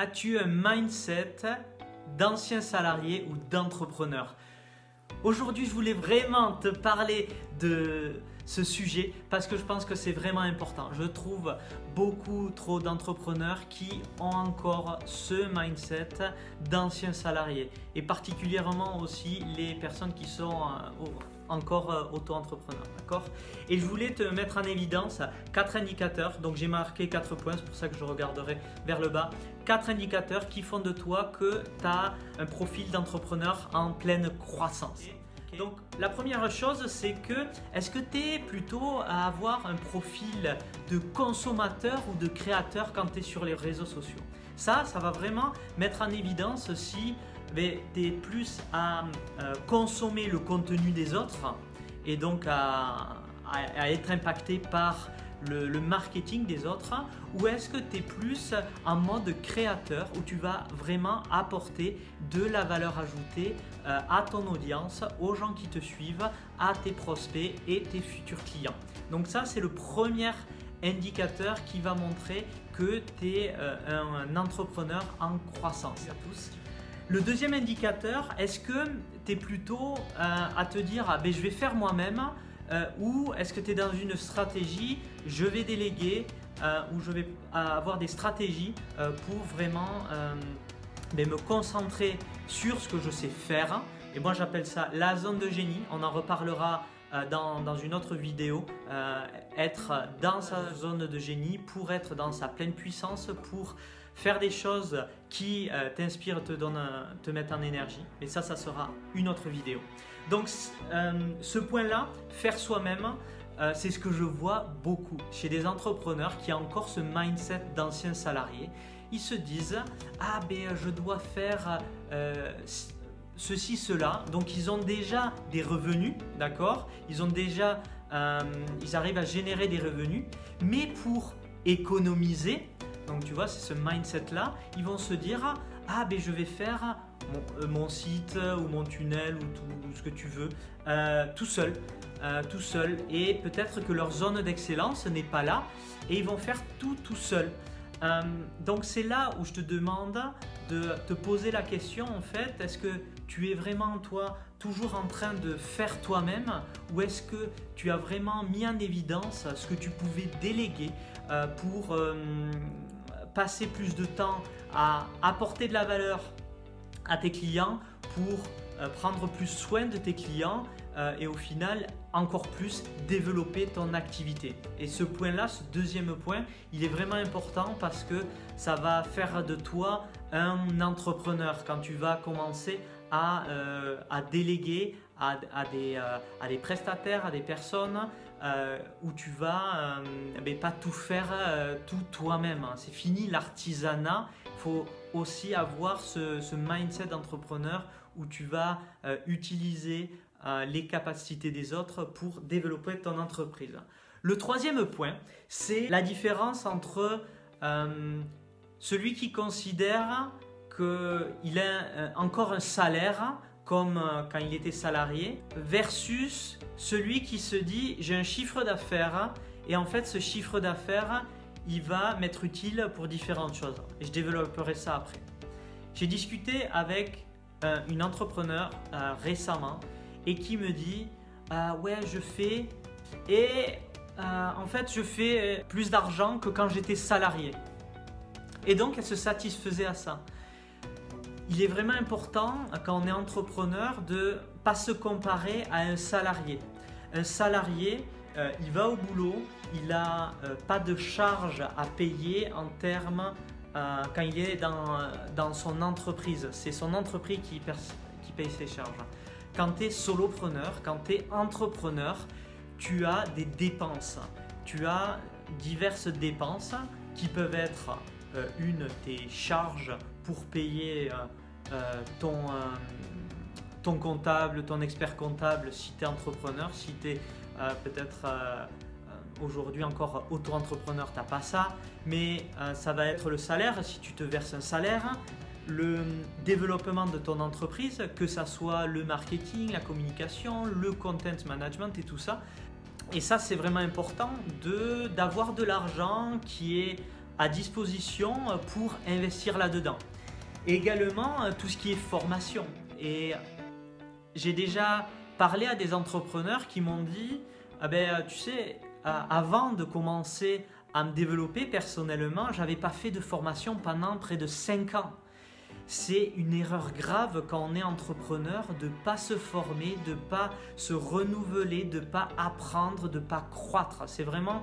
As-tu un mindset d'ancien salarié ou d'entrepreneur? Aujourd'hui, je voulais vraiment te parler de ce sujet parce que je pense que c'est vraiment important. Je trouve beaucoup trop d'entrepreneurs qui ont encore ce mindset d'anciens salariés et particulièrement aussi les personnes qui sont euh, encore euh, auto-entrepreneurs. D'accord? Et je voulais te mettre en évidence quatre indicateurs. Donc j'ai marqué quatre points, c'est pour ça que je regarderai vers le bas. Quatre indicateurs qui font de toi que tu as un profil d'entrepreneur en pleine croissance. Donc la première chose, c'est que est-ce que tu es plutôt à avoir un profil de consommateur ou de créateur quand tu es sur les réseaux sociaux? Ça, ça va vraiment mettre en évidence si ben, tu es plus à euh, consommer le contenu des autres et donc à être impacté par le, marketing des autres ou est-ce que tu es plus en mode créateur où tu vas vraiment apporter de la valeur ajoutée euh, à ton audience, aux gens qui te suivent, à tes prospects et tes futurs clients. Donc ça c'est le premier indicateur qui va montrer que tu es euh, un, entrepreneur en croissance. tous. Le deuxième indicateur, est-ce que tu es plutôt euh, à te dire ah, ben, je vais faire moi-même euh, ou est-ce que tu es dans une stratégie, je vais déléguer ou je vais avoir des stratégies pour vraiment ben, me concentrer sur ce que je sais faire? Et moi j'appelle ça la zone de génie. On en reparlera dans, dans, une autre vidéo. être dans sa zone de génie pour être dans sa pleine puissance, pour faire des choses qui t'inspirent, te, te mettent en énergie. Mais ça, ça sera une autre vidéo. Donc euh, ce point-là, faire soi-même, euh, c'est ce que je vois beaucoup chez des entrepreneurs qui ont encore ce mindset d'anciens salariés. Ils se disent ah ben je dois faire euh, ceci cela. Donc ils ont déjà des revenus, d'accord? Ils ont déjà ils arrivent à générer des revenus, mais pour économiser, donc tu vois, c'est ce mindset-là, ils vont se dire ah ben je vais faire mon, euh, site ou mon tunnel ou tout ce que tu veux euh, tout seul. Euh, tout seul et peut-être que leur zone d'excellence n'est pas là et ils vont faire tout tout seul. donc c'est là où je te demande de te poser la question en fait, est-ce que tu es vraiment toi toujours en train de faire toi-même ou est-ce que tu as vraiment mis en évidence ce que tu pouvais déléguer pour passer plus de temps à apporter de la valeur à tes clients pour euh, prendre plus soin de tes clients euh, et au final encore plus développer ton activité? Et ce point-là, ce deuxième point, il est vraiment important parce que ça va faire de toi un entrepreneur quand tu vas commencer à, euh, à déléguer à, des, à, des, prestataires, à des personnes où tu vas mais pas tout faire tout toi-même. Hein. C'est fini l'artisanat. Il faut aussi avoir ce, mindset d'entrepreneur où tu vas euh, utiliser euh, les capacités des autres pour développer ton entreprise. Le troisième point, c'est la différence entre euh, celui qui considère qu'il a encore un salaire comme quand il était salarié versus celui qui se dit j'ai un chiffre d'affaires et en fait ce chiffre d'affaires il va m'être utile pour différentes choses. Et je développerai ça après. J'ai discuté avec euh, une entrepreneur euh, récemment et qui me dit euh, ouais je fais et en fait je fais plus d'argent que quand j'étais salarié. Et donc elle se satisfaisait à ça. Il est vraiment important quand on est entrepreneur de pas se comparer à un salarié. Un salarié, euh, il va au boulot, il n'a euh, pas de charge à payer en termes euh, quand il est dans, son entreprise. C'est son entreprise qui, qui paye ses charges. Quand tu es solopreneur, quand tu es entrepreneur, tu as des dépenses. Tu as diverses dépenses qui peuvent être une, tes charges pour payer ton, ton comptable, ton expert comptable si tu entrepreneur, si tu es euh, peut-être euh, euh, aujourd'hui encore auto-entrepreneur, tu pas ça, mais ça va être le salaire, si tu te verses un salaire, le développement de ton entreprise, que ça soit le marketing, la communication, le content management et tout ça. Et ça, c'est vraiment important d'avoir de, l'argent qui est à disposition pour investir là-dedans. Également, tout ce qui est formation. Et j'ai déjà parlé à des entrepreneurs qui m'ont dit, ah ben, tu sais, avant de commencer à me développer personnellement, j'avais pas fait de formation pendant près de 5 ans. C'est une erreur grave quand on est entrepreneur de pas se former, de pas se renouveler, de pas apprendre, de pas croître. C'est vraiment,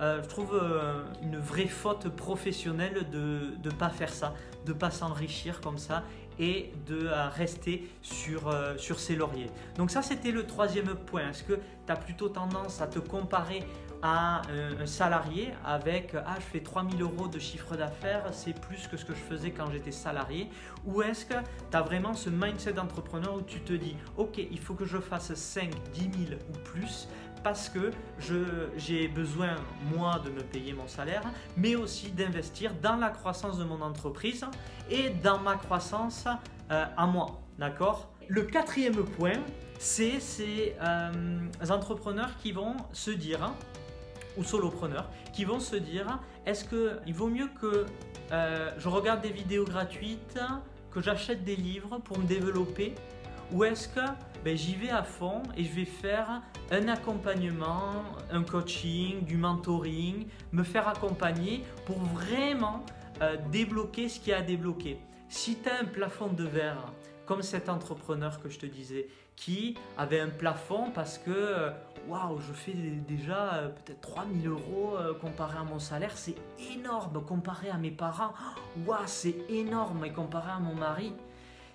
euh, je trouve, euh, une vraie faute professionnelle de ne pas faire ça, de pas s'enrichir comme ça et de euh, rester sur, sur ses lauriers. Donc ça, c'était le troisième point. Est-ce que tu as plutôt tendance à te comparer à un, salarié avec ah je fais 3000 euros de chiffre d'affaires, c'est plus que ce que je faisais quand j'étais salarié Ou est-ce que tu as vraiment ce mindset d'entrepreneur où tu te dis ok il faut que je fasse 5, 10 000 ou plus parce que j'ai besoin moi de me payer mon salaire mais aussi d'investir dans la croissance de mon entreprise et dans ma croissance euh, à moi. D'accord? Le quatrième point, c'est ces euh, entrepreneurs qui vont se dire ou solopreneurs qui vont se dire est-ce qu'il vaut mieux que euh, je regarde des vidéos gratuites, que j'achète des livres pour me développer? Ou est-ce que ben, j'y vais à fond et je vais faire un accompagnement, un coaching, du mentoring, me faire accompagner pour vraiment euh, débloquer ce qui a débloqué. Si tu as un plafond de verre, comme cet entrepreneur que je te disais, qui avait un plafond parce que euh, waouh, je fais déjà euh, peut-être 3000 euros comparé à mon salaire, c'est énorme comparé à mes parents, waouh, c'est énorme comparé à mon mari.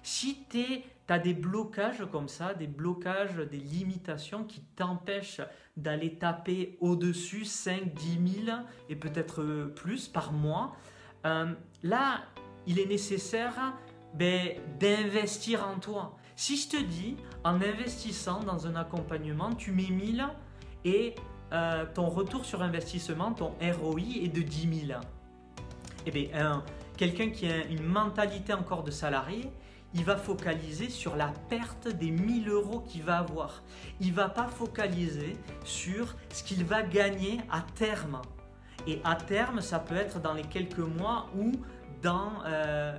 Si tu as des blocages comme ça, des blocages, des limitations qui t'empêchent d'aller taper au-dessus 5, 10 000 et peut-être plus par mois, là, il est nécessaire ben, d'investir en toi. Si je te dis, en investissant dans un accompagnement, tu mets 1000 et euh, ton retour sur investissement, ton ROI est de 10 000. Eh bien, quelqu'un qui a une mentalité encore de salarié, il va focaliser sur la perte des 1000 euros qu'il va avoir. Il va pas focaliser sur ce qu'il va gagner à terme. Et à terme, ça peut être dans les quelques mois ou dans, euh,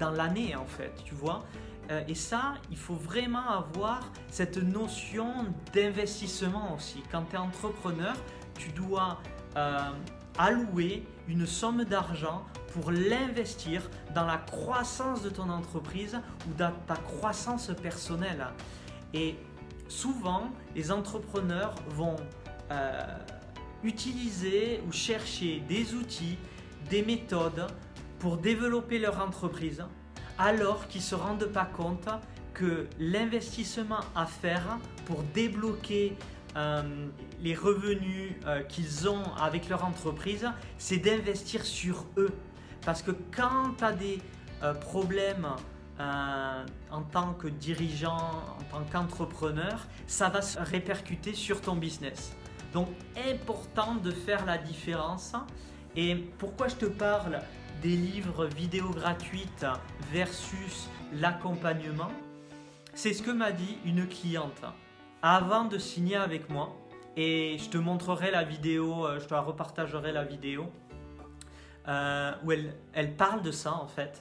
l'année en fait, tu vois. Euh, et ça, il faut vraiment avoir cette notion d'investissement aussi. Quand tu es entrepreneur, tu dois euh, allouer une somme d'argent pour l'investir dans la croissance de ton entreprise ou dans ta croissance personnelle. Et souvent, les entrepreneurs vont euh, utiliser ou chercher des outils, des méthodes pour développer leur entreprise alors qu'ils ne se rendent pas compte que l'investissement à faire pour débloquer euh, les revenus euh, qu'ils ont avec leur entreprise, c'est d'investir sur eux. Parce que quand tu as des euh, problèmes en tant que dirigeant, en tant qu'entrepreneur, ça va se répercuter sur ton business. Donc important de faire la différence. Et pourquoi je te parle des livres vidéo gratuites versus l'accompagnement, c'est ce que m'a dit une cliente avant de signer avec moi. Et je te montrerai la vidéo, euh, je te la repartagerai la vidéo euh, où elle, parle de ça en fait.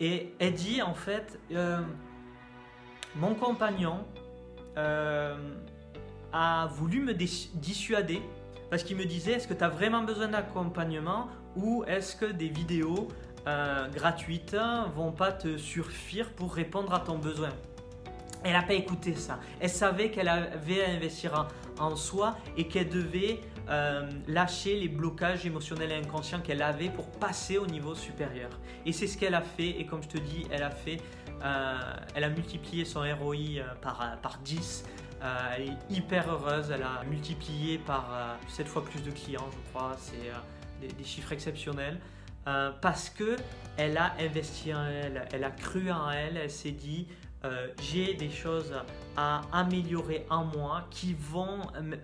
Et elle dit en fait, euh, mon compagnon a voulu me dissuader parce qu'il me disait est-ce que tu as vraiment besoin d'accompagnement ou est-ce que des vidéos euh, gratuites vont pas te suffire pour répondre à ton besoin? Elle n'a pas écouté ça. Elle savait qu'elle avait à investir en, soi et qu'elle devait euh, lâcher les blocages émotionnels et inconscients qu'elle avait pour passer au niveau supérieur. Et c'est ce qu'elle a fait. Et comme je te dis, elle a fait, euh, elle a multiplié son ROI par, par 10. elle est hyper heureuse. Elle a multiplié par 7 fois plus de clients, je crois. C'est des, chiffres exceptionnels. Euh, parce que elle a investi en elle, elle a cru en elle, elle s'est dit euh, j'ai des choses à améliorer en moi qui vont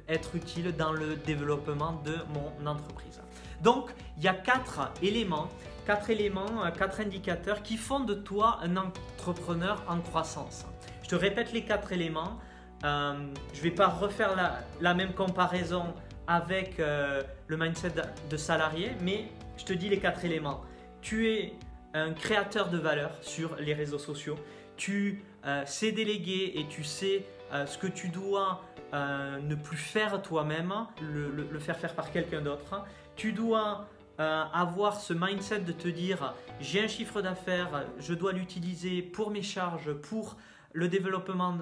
être utiles dans le développement de mon entreprise. Donc il y a quatre éléments, quatre éléments, euh, quatre indicateurs qui font de toi un entrepreneur en croissance. Je te répète les quatre éléments. je ne vais pas refaire la, même comparaison avec euh, le mindset de salarié, mais je te dis les quatre éléments. Tu es un créateur de valeur sur les réseaux sociaux. Tu euh, sais déléguer et tu sais euh, ce que tu dois euh, ne plus faire toi-même, le, faire faire par quelqu'un d'autre. Tu dois avoir ce mindset de te dire j'ai un chiffre d'affaires, je dois l'utiliser pour mes charges, pour le développement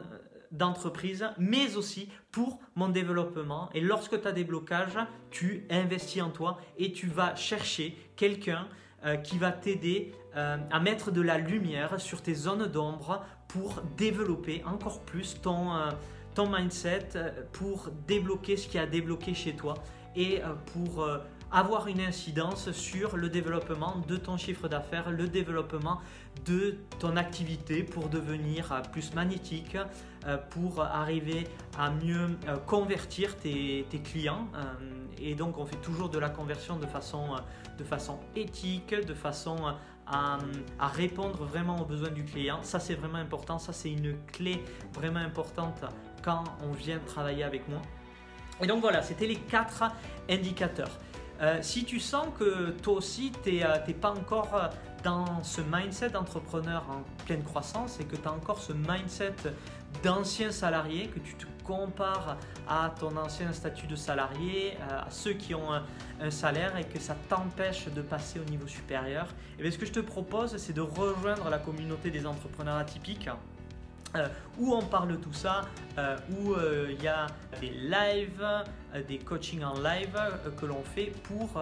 d'entreprise, mais aussi pour mon développement. Et lorsque tu as des blocages, tu investis en toi et tu vas chercher quelqu'un qui va t'aider à mettre de la lumière sur tes zones d'ombre pour développer encore plus ton, euh, ton mindset, pour débloquer ce qui a débloqué chez toi et pour avoir une incidence sur le développement de ton chiffre d'affaires, le développement de ton activité pour devenir plus magnétique, pour arriver à mieux convertir tes, tes clients. Et donc on fait toujours de la conversion de façon de façon éthique, de façon à, répondre vraiment aux besoins du client. Ça, c'est vraiment important. Ça, c'est une clé vraiment importante quand on vient travailler avec moi. Et donc voilà, c'était les quatre indicateurs. Euh, si tu sens que toi aussi, tu n'es euh, pas encore dans ce mindset d'entrepreneur en pleine croissance et que tu as encore ce mindset d'ancien salarié, que tu te compares à ton ancien statut de salarié, euh, à ceux qui ont un, salaire et que ça t'empêche de passer au niveau supérieur, et eh ce que je te propose, c'est de rejoindre la communauté des entrepreneurs atypiques. Euh, où on parle de tout ça, euh, où il y a des lives, des coachings en live que l'on fait pour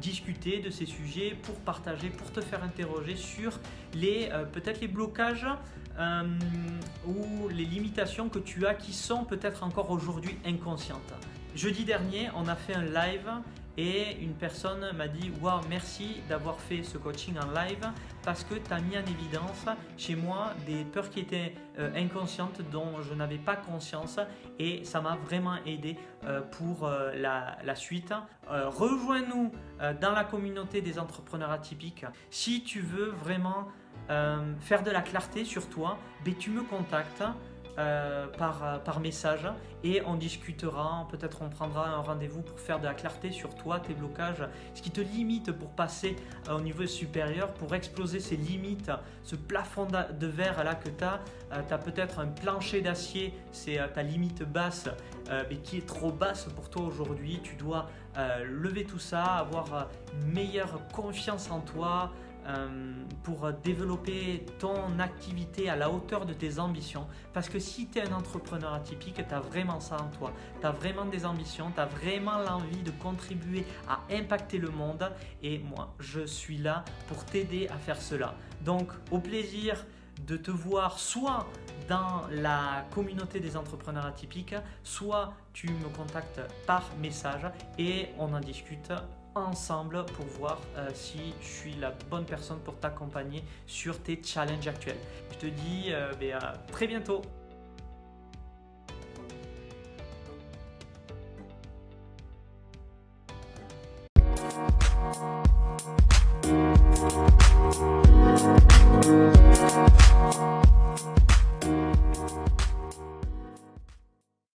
discuter de ces sujets, pour partager, pour te faire interroger sur les peut-être les blocages euh, ou les limitations que tu as qui sont peut-être encore aujourd'hui inconscientes. Jeudi dernier, on a fait un live et une personne m'a dit Waouh, merci d'avoir fait ce coaching en live parce que tu as mis en évidence chez moi des peurs qui étaient euh, inconscientes dont je n'avais pas conscience et ça m'a vraiment aidé euh, pour la, la, suite. Rejoins-nous dans la communauté des entrepreneurs atypiques si tu veux vraiment euh, faire de la clarté sur toi, ben, tu me contactes euh, par, par message et on discutera, peut-être on prendra un rendez-vous pour faire de la clarté sur toi, tes blocages, ce qui te limite pour passer euh, au niveau supérieur, pour exploser ces limites, ce plafond de verre là que tu as. tu as peut-être un plancher d'acier, c'est ta limite basse, mais qui est trop basse pour toi aujourd'hui. Tu dois lever tout ça, avoir une meilleure confiance en toi, pour développer ton activité à la hauteur de tes ambitions. Parce que si tu es un entrepreneur atypique, tu as vraiment ça en toi. Tu as vraiment des ambitions, tu as vraiment l'envie de contribuer à impacter le monde. Et moi, je suis là pour t'aider à faire cela. Donc, au plaisir de te voir soit dans la communauté des entrepreneurs atypiques, soit tu me contactes par message et on en discute ensemble pour voir euh, si je suis la bonne personne pour t'accompagner sur tes challenges actuels. Je te dis euh, ben, à très bientôt